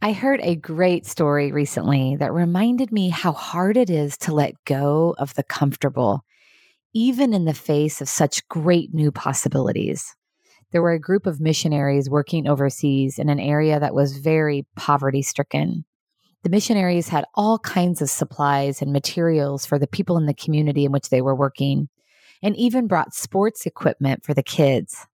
I heard a great story recently that reminded me how hard it is to let go of the comfortable, even in the face of such great new possibilities. There were a group of missionaries working overseas in an area that was very poverty stricken. The missionaries had all kinds of supplies and materials for the people in the community in which they were working, and even brought sports equipment for the kids.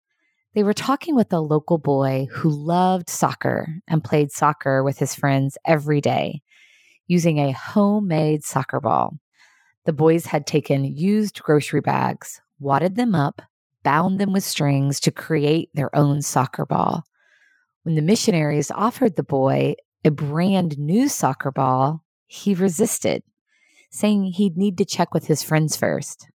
They were talking with a local boy who loved soccer and played soccer with his friends every day using a homemade soccer ball. The boys had taken used grocery bags, wadded them up, bound them with strings to create their own soccer ball. When the missionaries offered the boy a brand new soccer ball, he resisted, saying he'd need to check with his friends first.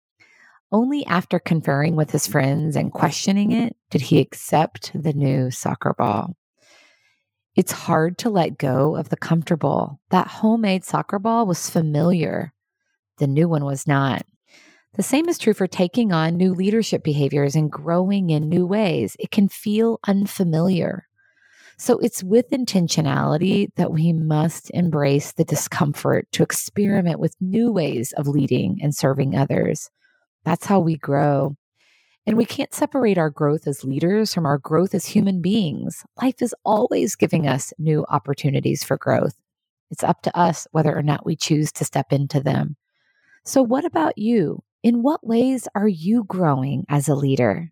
Only after conferring with his friends and questioning it did he accept the new soccer ball. It's hard to let go of the comfortable. That homemade soccer ball was familiar. The new one was not. The same is true for taking on new leadership behaviors and growing in new ways. It can feel unfamiliar. So it's with intentionality that we must embrace the discomfort to experiment with new ways of leading and serving others. That's how we grow. And we can't separate our growth as leaders from our growth as human beings. Life is always giving us new opportunities for growth. It's up to us whether or not we choose to step into them. So, what about you? In what ways are you growing as a leader?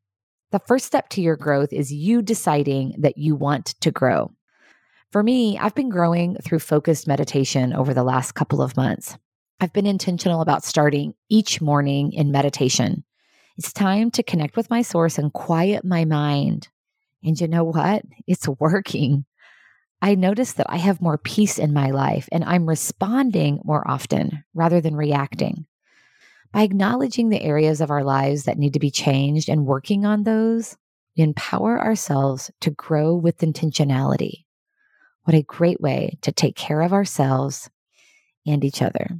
The first step to your growth is you deciding that you want to grow. For me, I've been growing through focused meditation over the last couple of months. I've been intentional about starting each morning in meditation. It's time to connect with my source and quiet my mind. And you know what? It's working. I notice that I have more peace in my life and I'm responding more often rather than reacting. By acknowledging the areas of our lives that need to be changed and working on those, we empower ourselves to grow with intentionality. What a great way to take care of ourselves and each other.